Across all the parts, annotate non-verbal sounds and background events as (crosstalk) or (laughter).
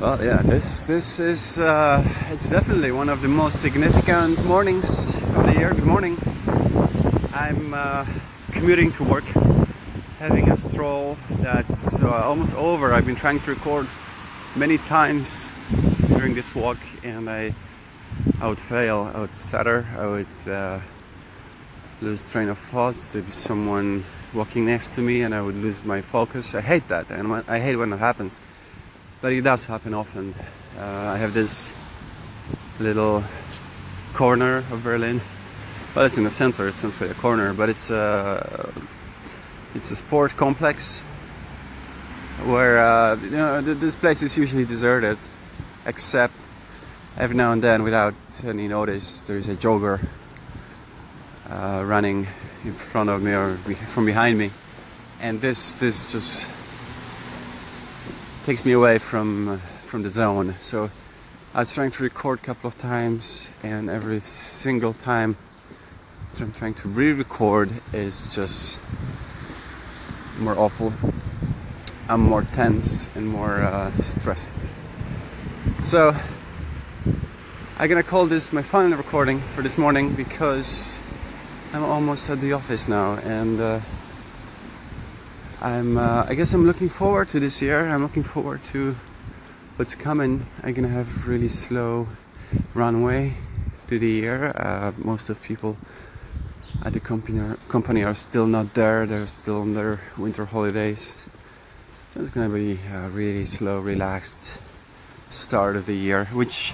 Well, yeah, this this is uh, it's definitely one of the most significant mornings of the year. Good morning. I'm uh, commuting to work, having a stroll that's uh, almost over. I've been trying to record many times during this walk, and I I would fail. I would stutter. I would uh, lose train of thoughts. There'd be someone walking next to me, and I would lose my focus. I hate that, and I hate when that happens but it does happen often. Uh, I have this little corner of Berlin. Well, it's in the center, it's not really a corner, but it's a it's a sport complex where uh, you know this place is usually deserted, except every now and then, without any notice, there is a jogger uh, running in front of me or from behind me, and this this just takes me away from uh, from the zone. So I was trying to record a couple of times, and every single time I'm trying to re-record is just more awful. I'm more tense and more uh, stressed. So I'm gonna call this my final recording for this morning because I'm almost at the office now and. Uh, I'm uh, I guess I'm looking forward to this year. I'm looking forward to what's coming. I'm gonna have really slow runway to the year. Uh, most of people at the company are, company are still not there. They're still on their winter holidays. So it's gonna be a really slow, relaxed start of the year, which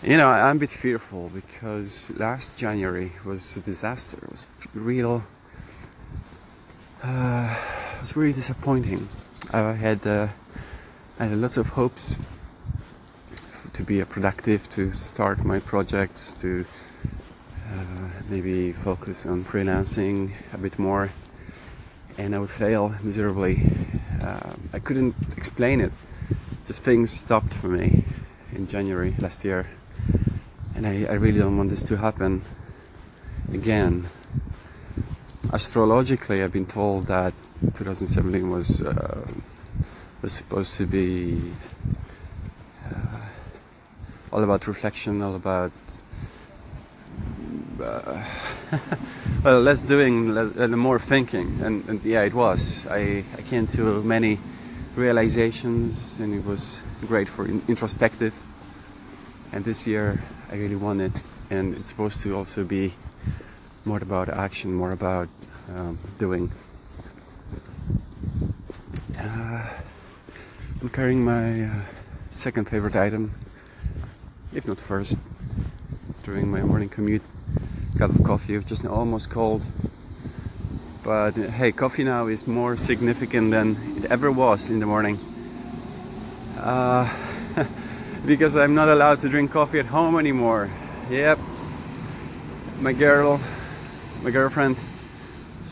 you know I'm a bit fearful because last January was a disaster. It was real uh, it was really disappointing. I had uh, I had lots of hopes to be productive, to start my projects, to uh, maybe focus on freelancing a bit more, and I would fail miserably. Uh, I couldn't explain it. Just things stopped for me in January last year, and I, I really don't want this to happen again astrologically, I've been told that 2017 was uh, was supposed to be uh, all about reflection, all about uh, (laughs) well, less doing and more thinking, and, and, yeah, it was. I, I came to many realizations, and it was great for in, introspective. And this year, I really want it, and it's supposed to also be more about action, more about um, doing. Uh, I'm carrying my uh, second favorite item, if not first, during my morning commute. Cup of coffee, just almost cold. But uh, hey, coffee now is more significant than it ever was in the morning. Uh, (laughs) because I'm not allowed to drink coffee at home anymore. Yep, my girl my girlfriend.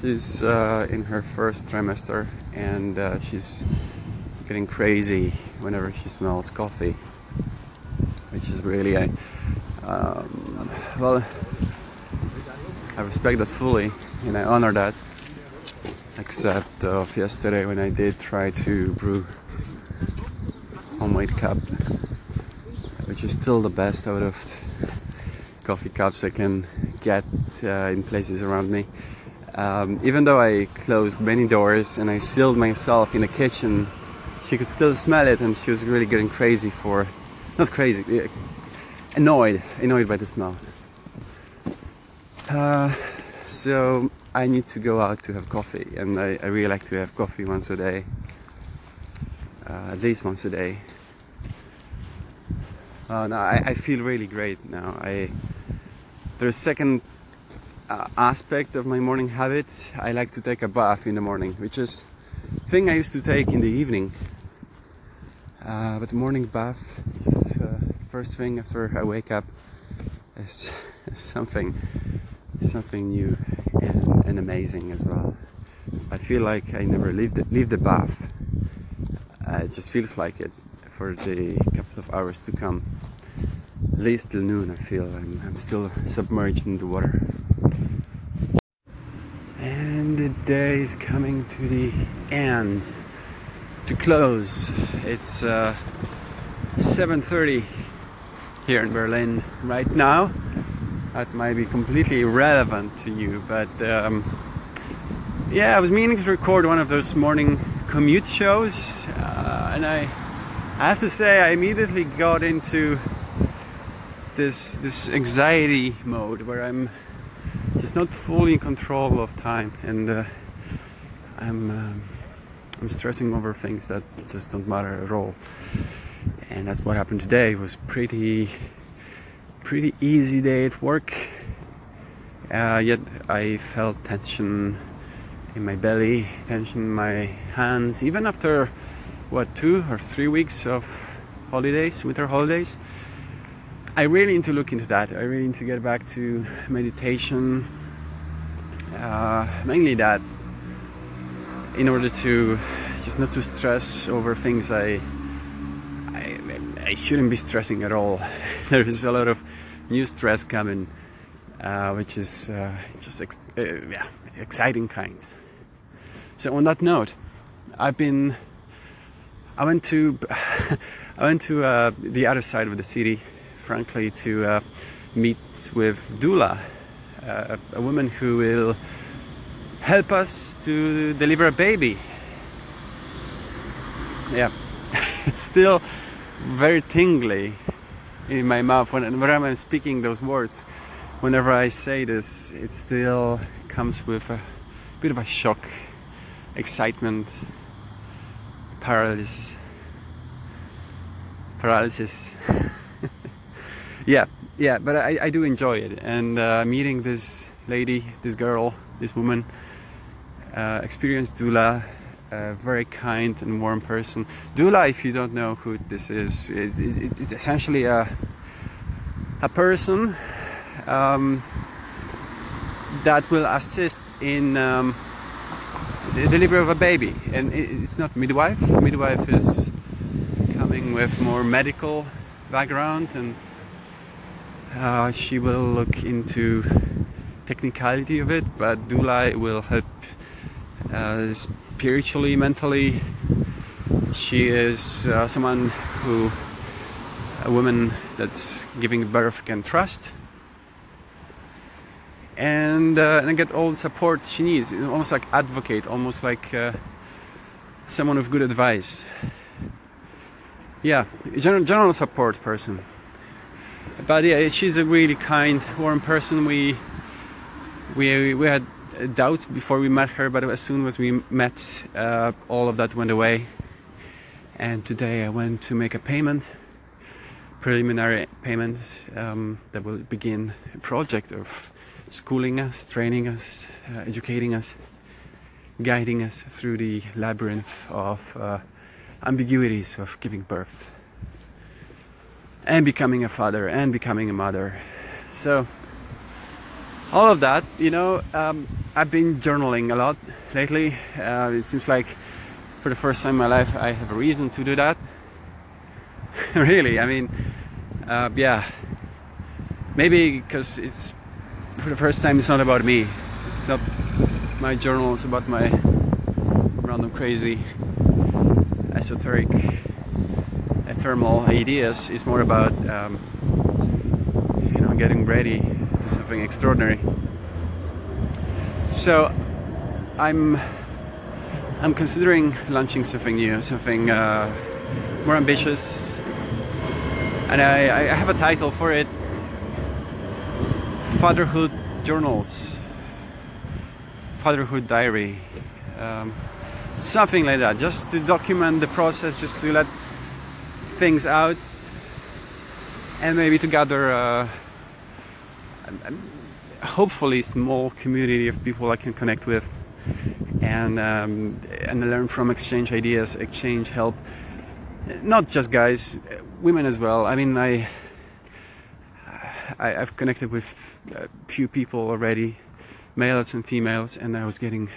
She's uh, in her first trimester and uh, she's getting crazy whenever she smells coffee which is really a um, well I respect that fully and I honor that except of yesterday when I did try to brew homemade cup which is still the best out of coffee cups I can get uh, in places around me. Um, even though I closed many doors and I sealed myself in the kitchen, she could still smell it and she was really getting crazy for, not crazy, uh, annoyed, annoyed by the smell. Uh, so I need to go out to have coffee and I, I really like to have coffee once a day, uh, at least once a day. Uh, no, I, I feel really great now. I a second uh, aspect of my morning habit. I like to take a bath in the morning, which is thing I used to take in the evening. Uh, but the morning bath, just uh, first thing after I wake up, is (laughs) something something new and, and, amazing as well. I feel like I never leave the, leave the bath. Uh, it just feels like it for the couple of hours to come least till noon I feel I'm, I'm still submerged in the water and the day is coming to the end to close. It's uh, 7:30 here in Berlin right now. That might be completely irrelevant to you, but um, yeah, I was meaning to record one of those morning commute shows, uh, and I, I have to say, I immediately got into this this anxiety mode where I'm just not fully in control of time, and uh, I'm um, I'm stressing over things that just don't matter at all. And that's what happened today. It was pretty pretty easy day at work. Uh, yet I felt tension in my belly, tension in my hands, even after what two or three weeks of holidays, winter holidays. I really need to look into that. I really need to get back to meditation, uh, mainly that, in order to just not to stress over things I, I, I shouldn't be stressing at all. (laughs) there is a lot of new stress coming, uh, which is uh, just ex- uh, yeah, exciting kind. So on that note, I've been. I went to (laughs) I went to uh, the other side of the city frankly, to uh, meet with doula, uh, a woman who will help us to deliver a baby. Yeah, (laughs) it's still very tingly in my mouth when, whenever I'm speaking those words. Whenever I say this, it still comes with a bit of a shock, excitement, paralysis. Paralysis. (laughs) yeah, yeah, but I, I do enjoy it. And uh, meeting this lady, this girl, this woman, uh, experienced doula, a very kind and warm person. doula, if you don't know who this is, it, it, it's essentially a a person um, that will assist in um, the delivery of a baby, and it's not midwife. Midwife is coming with more medical background and uh, she will look into technicality of it, but doula will help uh, spiritually, mentally. She is uh, someone who a woman that's giving birth can trust. And uh, and get all the support she needs almost like advocate almost like uh, someone with good advice. Yeah general, general support person but yeah, she's a really kind, warm person. We we we had doubts before we met her, but as soon as we met, uh, all of that went away. And today I went to make a payment, preliminary payment um, that will begin a project of schooling us, training us, uh, educating us, guiding us through the labyrinth of uh, ambiguities of giving birth and becoming a father and becoming a mother. So, all of that, you know, um, I've been journaling a lot lately. Uh, it seems like for the first time in my life, I have a reason to do that. (laughs) really, I mean, uh, yeah, maybe because it's for the first time, it's not about me. It's not my journal, it's about my random crazy esoteric thermal ideas is more about um, you know getting ready to something extraordinary. So I'm I'm considering launching something new, something uh, more ambitious, and I, I have a title for it: Fatherhood Journals, Fatherhood Diary. Um, something like that just to document the process just to let things out and maybe to gather uh, hopefully small community of people I can connect with and um, and learn from exchange ideas exchange help. Not just guys women as well. I mean I, I have connected with a few people already males and females and I was getting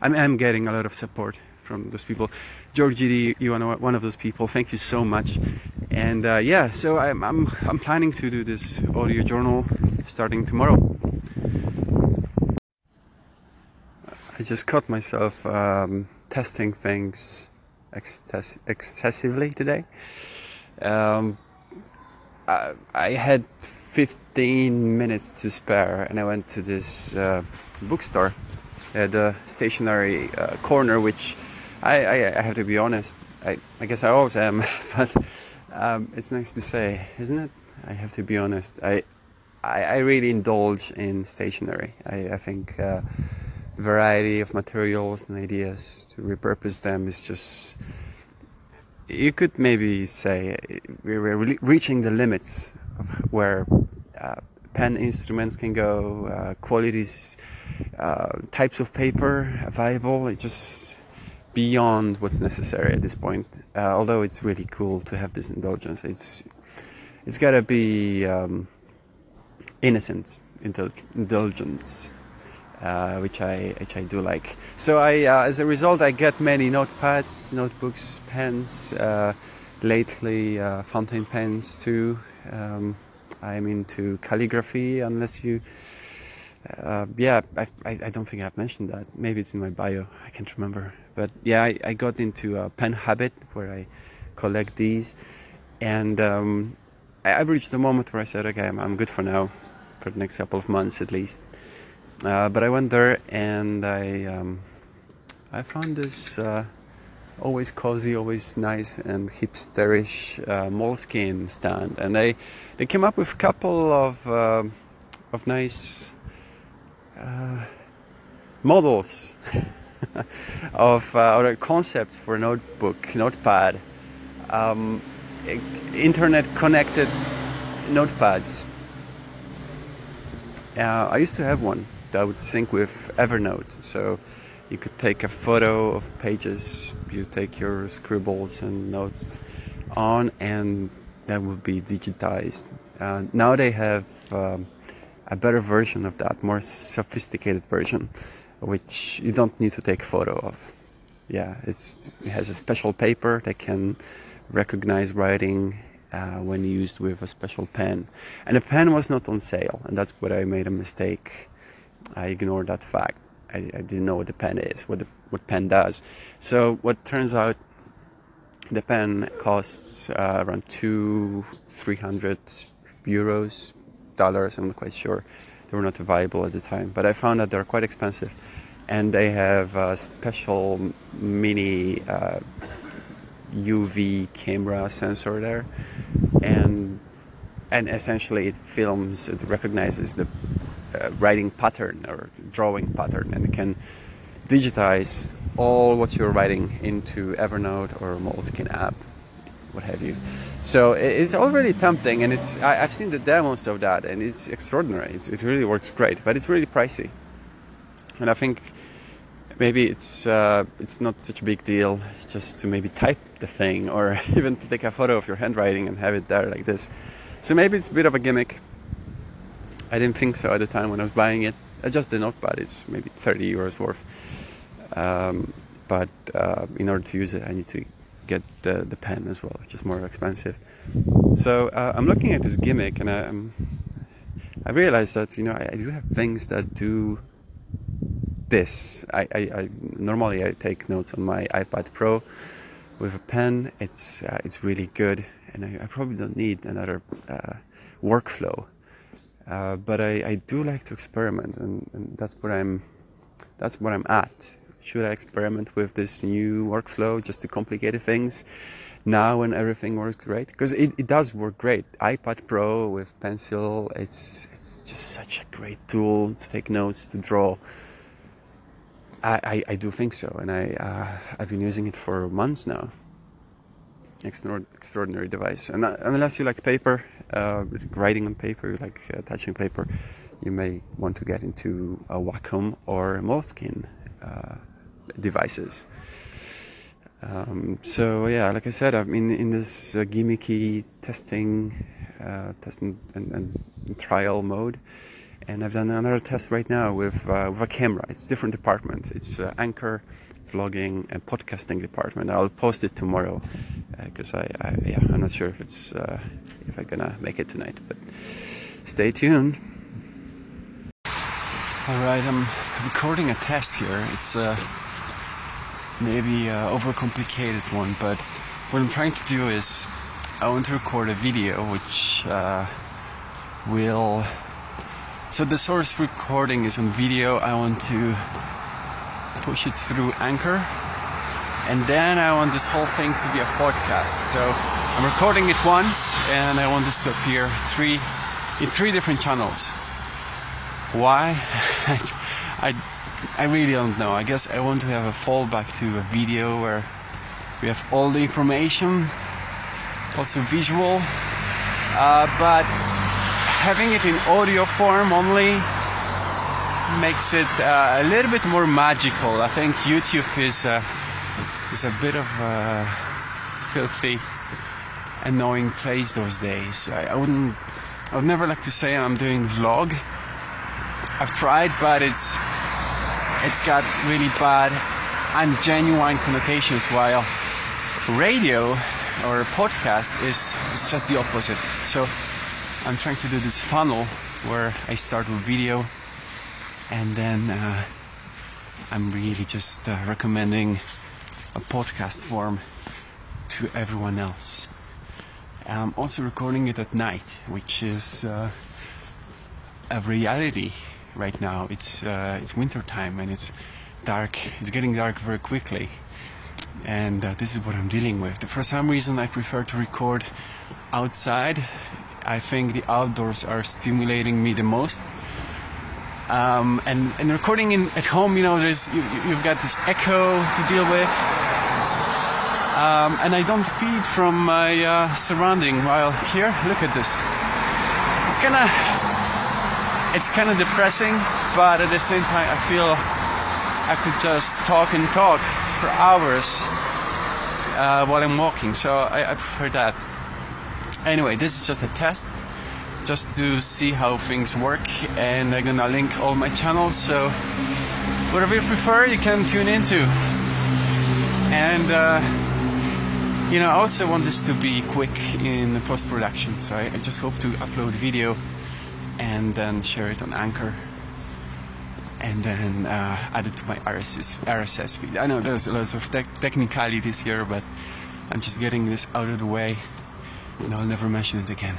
I'm, I'm getting a lot of support from those people. George GD, you are one of those people. Thank you so much. And uh, yeah, so I'm, I'm, I'm planning to do this audio journal starting tomorrow. I just caught myself um, testing things excess- excessively today. Um, I, I, had 15 minutes to spare, and I went to this uh, bookstore at the stationery uh, corner, which I, I, I, have to be honest, I, I guess I always am, (laughs) but um, it's nice to say, isn't it? I have to be honest. I I, I really indulge in stationery. I, I think uh, variety of materials and ideas to repurpose them is just. You could maybe say we're reaching the limits of where uh, pen instruments can go, uh, qualities, uh, types of paper available. It just beyond what's necessary at this point. Uh, although it's really cool to have this indulgence, it's it's got to be um, innocent indulgence, uh, which I which I do like. So I, uh, as a result, I get many notepads, notebooks, pens. Uh, lately, uh, fountain pens too. Um, I'm into calligraphy, unless you. Uh, yeah, I, I, I, don't think I've mentioned that. Maybe it's in my bio. I can't remember. But yeah, I, I got into a pen habit where I collect these, and um, I've reached the moment where I said, okay, I'm, I'm good for now, for the next couple of months at least. Uh, but I went there and I um, I found this uh, always cozy, always nice and hipsterish uh, Moleskine stand, and they they came up with a couple of uh, of nice uh, models (laughs) (laughs) of uh, or concepts for notebook, notepad. Um, internet connected notepads. Uh, I used to have one that would sync with Evernote, so you could take a photo of pages, you take your scribbles and notes on, and that would be digitized. Uh, now they have um, a better version of that, more sophisticated version, which you don't need to take photo of. Yeah, it has a special paper that can recognize writing uh, when used with a special pen. And the pen was not on sale, and that's where I made a mistake. I ignored that fact. I, I didn't know what the pen is, what the what pen does. So what turns out, the pen costs uh, around two, three hundred euros, dollars. I'm not quite sure. They were not viable at the time, but I found that they're quite expensive, and they have a special mini uh, UV camera sensor there, and and essentially it films, it recognizes the uh, writing pattern or drawing pattern, and it can digitize all what you're writing into Evernote or Moleskine app, what have you. So it's already tempting, and it's I, have seen the demos of that, and it's extraordinary. It's, it really works great, but it's really pricey, and I think maybe it's uh, it's not such a big deal just to maybe type the thing or (laughs) even to take a photo of your handwriting and have it there like this. So maybe it's a bit of a gimmick. I didn't think so at the time when I was buying it. Uh, just the notepad is maybe 30 euros worth. Um, but uh, in order to use it, I need to get the, the pen as well, which is more expensive. So uh, I'm looking at this gimmick and I, um, I realized that you know I, I do have things that do this. I, I, I, normally I take notes on my iPad Pro with a pen. It's uh, it's really good, and I, I, probably don't need another uh, workflow. Uh, but I, I do like to experiment, and, and that's what I'm that's what I'm at. Should I experiment with this new workflow just to complicate things? now when everything works great because it, it does work great ipad pro with pencil it's it's just such a great tool to take notes to draw I, I, I, do think so, and I uh, I've been using it for months now. extraordinary device, and uh, unless you like paper, uh, writing on paper, you like uh, touching paper, you may want to get into a Wacom or Moleskine uh, devices. Um, so yeah, like I said, I'm in in this uh, gimmicky testing, testing and, and trial mode and I've done another test right now with, uh, with a camera. It's different department. It's uh, anchor, vlogging, and podcasting department. I'll post it tomorrow because uh, I, I, yeah I'm not sure if it's uh, if I'm gonna make it tonight, but stay tuned. All right, I'm recording a test here. It's uh, maybe overcomplicated one, but what I'm trying to do is I want to record a video which uh, will. So the source recording is on video. I want to push it through Anchor, and then I want this whole thing to be a podcast. So I'm recording it once, and I want this to appear three in three different channels. Why? (laughs) I, I really don't know. I guess I want to have a fallback to a video where we have all the information, also visual, uh, but having it in audio form only makes it uh, a little bit more magical. I think YouTube is uh, is a bit of a filthy, annoying place those days. I, I wouldn't. I would never like to say I'm doing vlog. I've tried, but it's it's got really bad and genuine connotations. While radio or a podcast is, is just the opposite. So I'm trying to do this funnel where I start with video and then uh, I'm really just uh, recommending a podcast form to everyone else. I'm also recording it at night, which is uh, a reality right now. It's uh, it's winter time and it's dark. It's getting dark very quickly and uh, this is what I'm dealing with. For some reason, I prefer to record outside. I think the outdoors are stimulating me the most. Um, and, and recording in, at home, you know, there's you, have got this echo to deal with, um, and I don't feed from my uh, surrounding. While here, look at this. It's kind of it's kind of depressing, but at the same time, I feel I could just talk and talk for hours uh, while I'm walking, so I, I prefer that. Anyway, this is just a test, just to see how things work, and I'm gonna link all my channels, so whatever you prefer, you can tune into. And uh, you know, I also want this to be quick in post production, so I, I just hope to upload video and then share it on Anchor and then uh, add it to my RSS, RSS feed. I know there's lots of te- technicalities here, but I'm just getting this out of the way, and I'll never mention it again.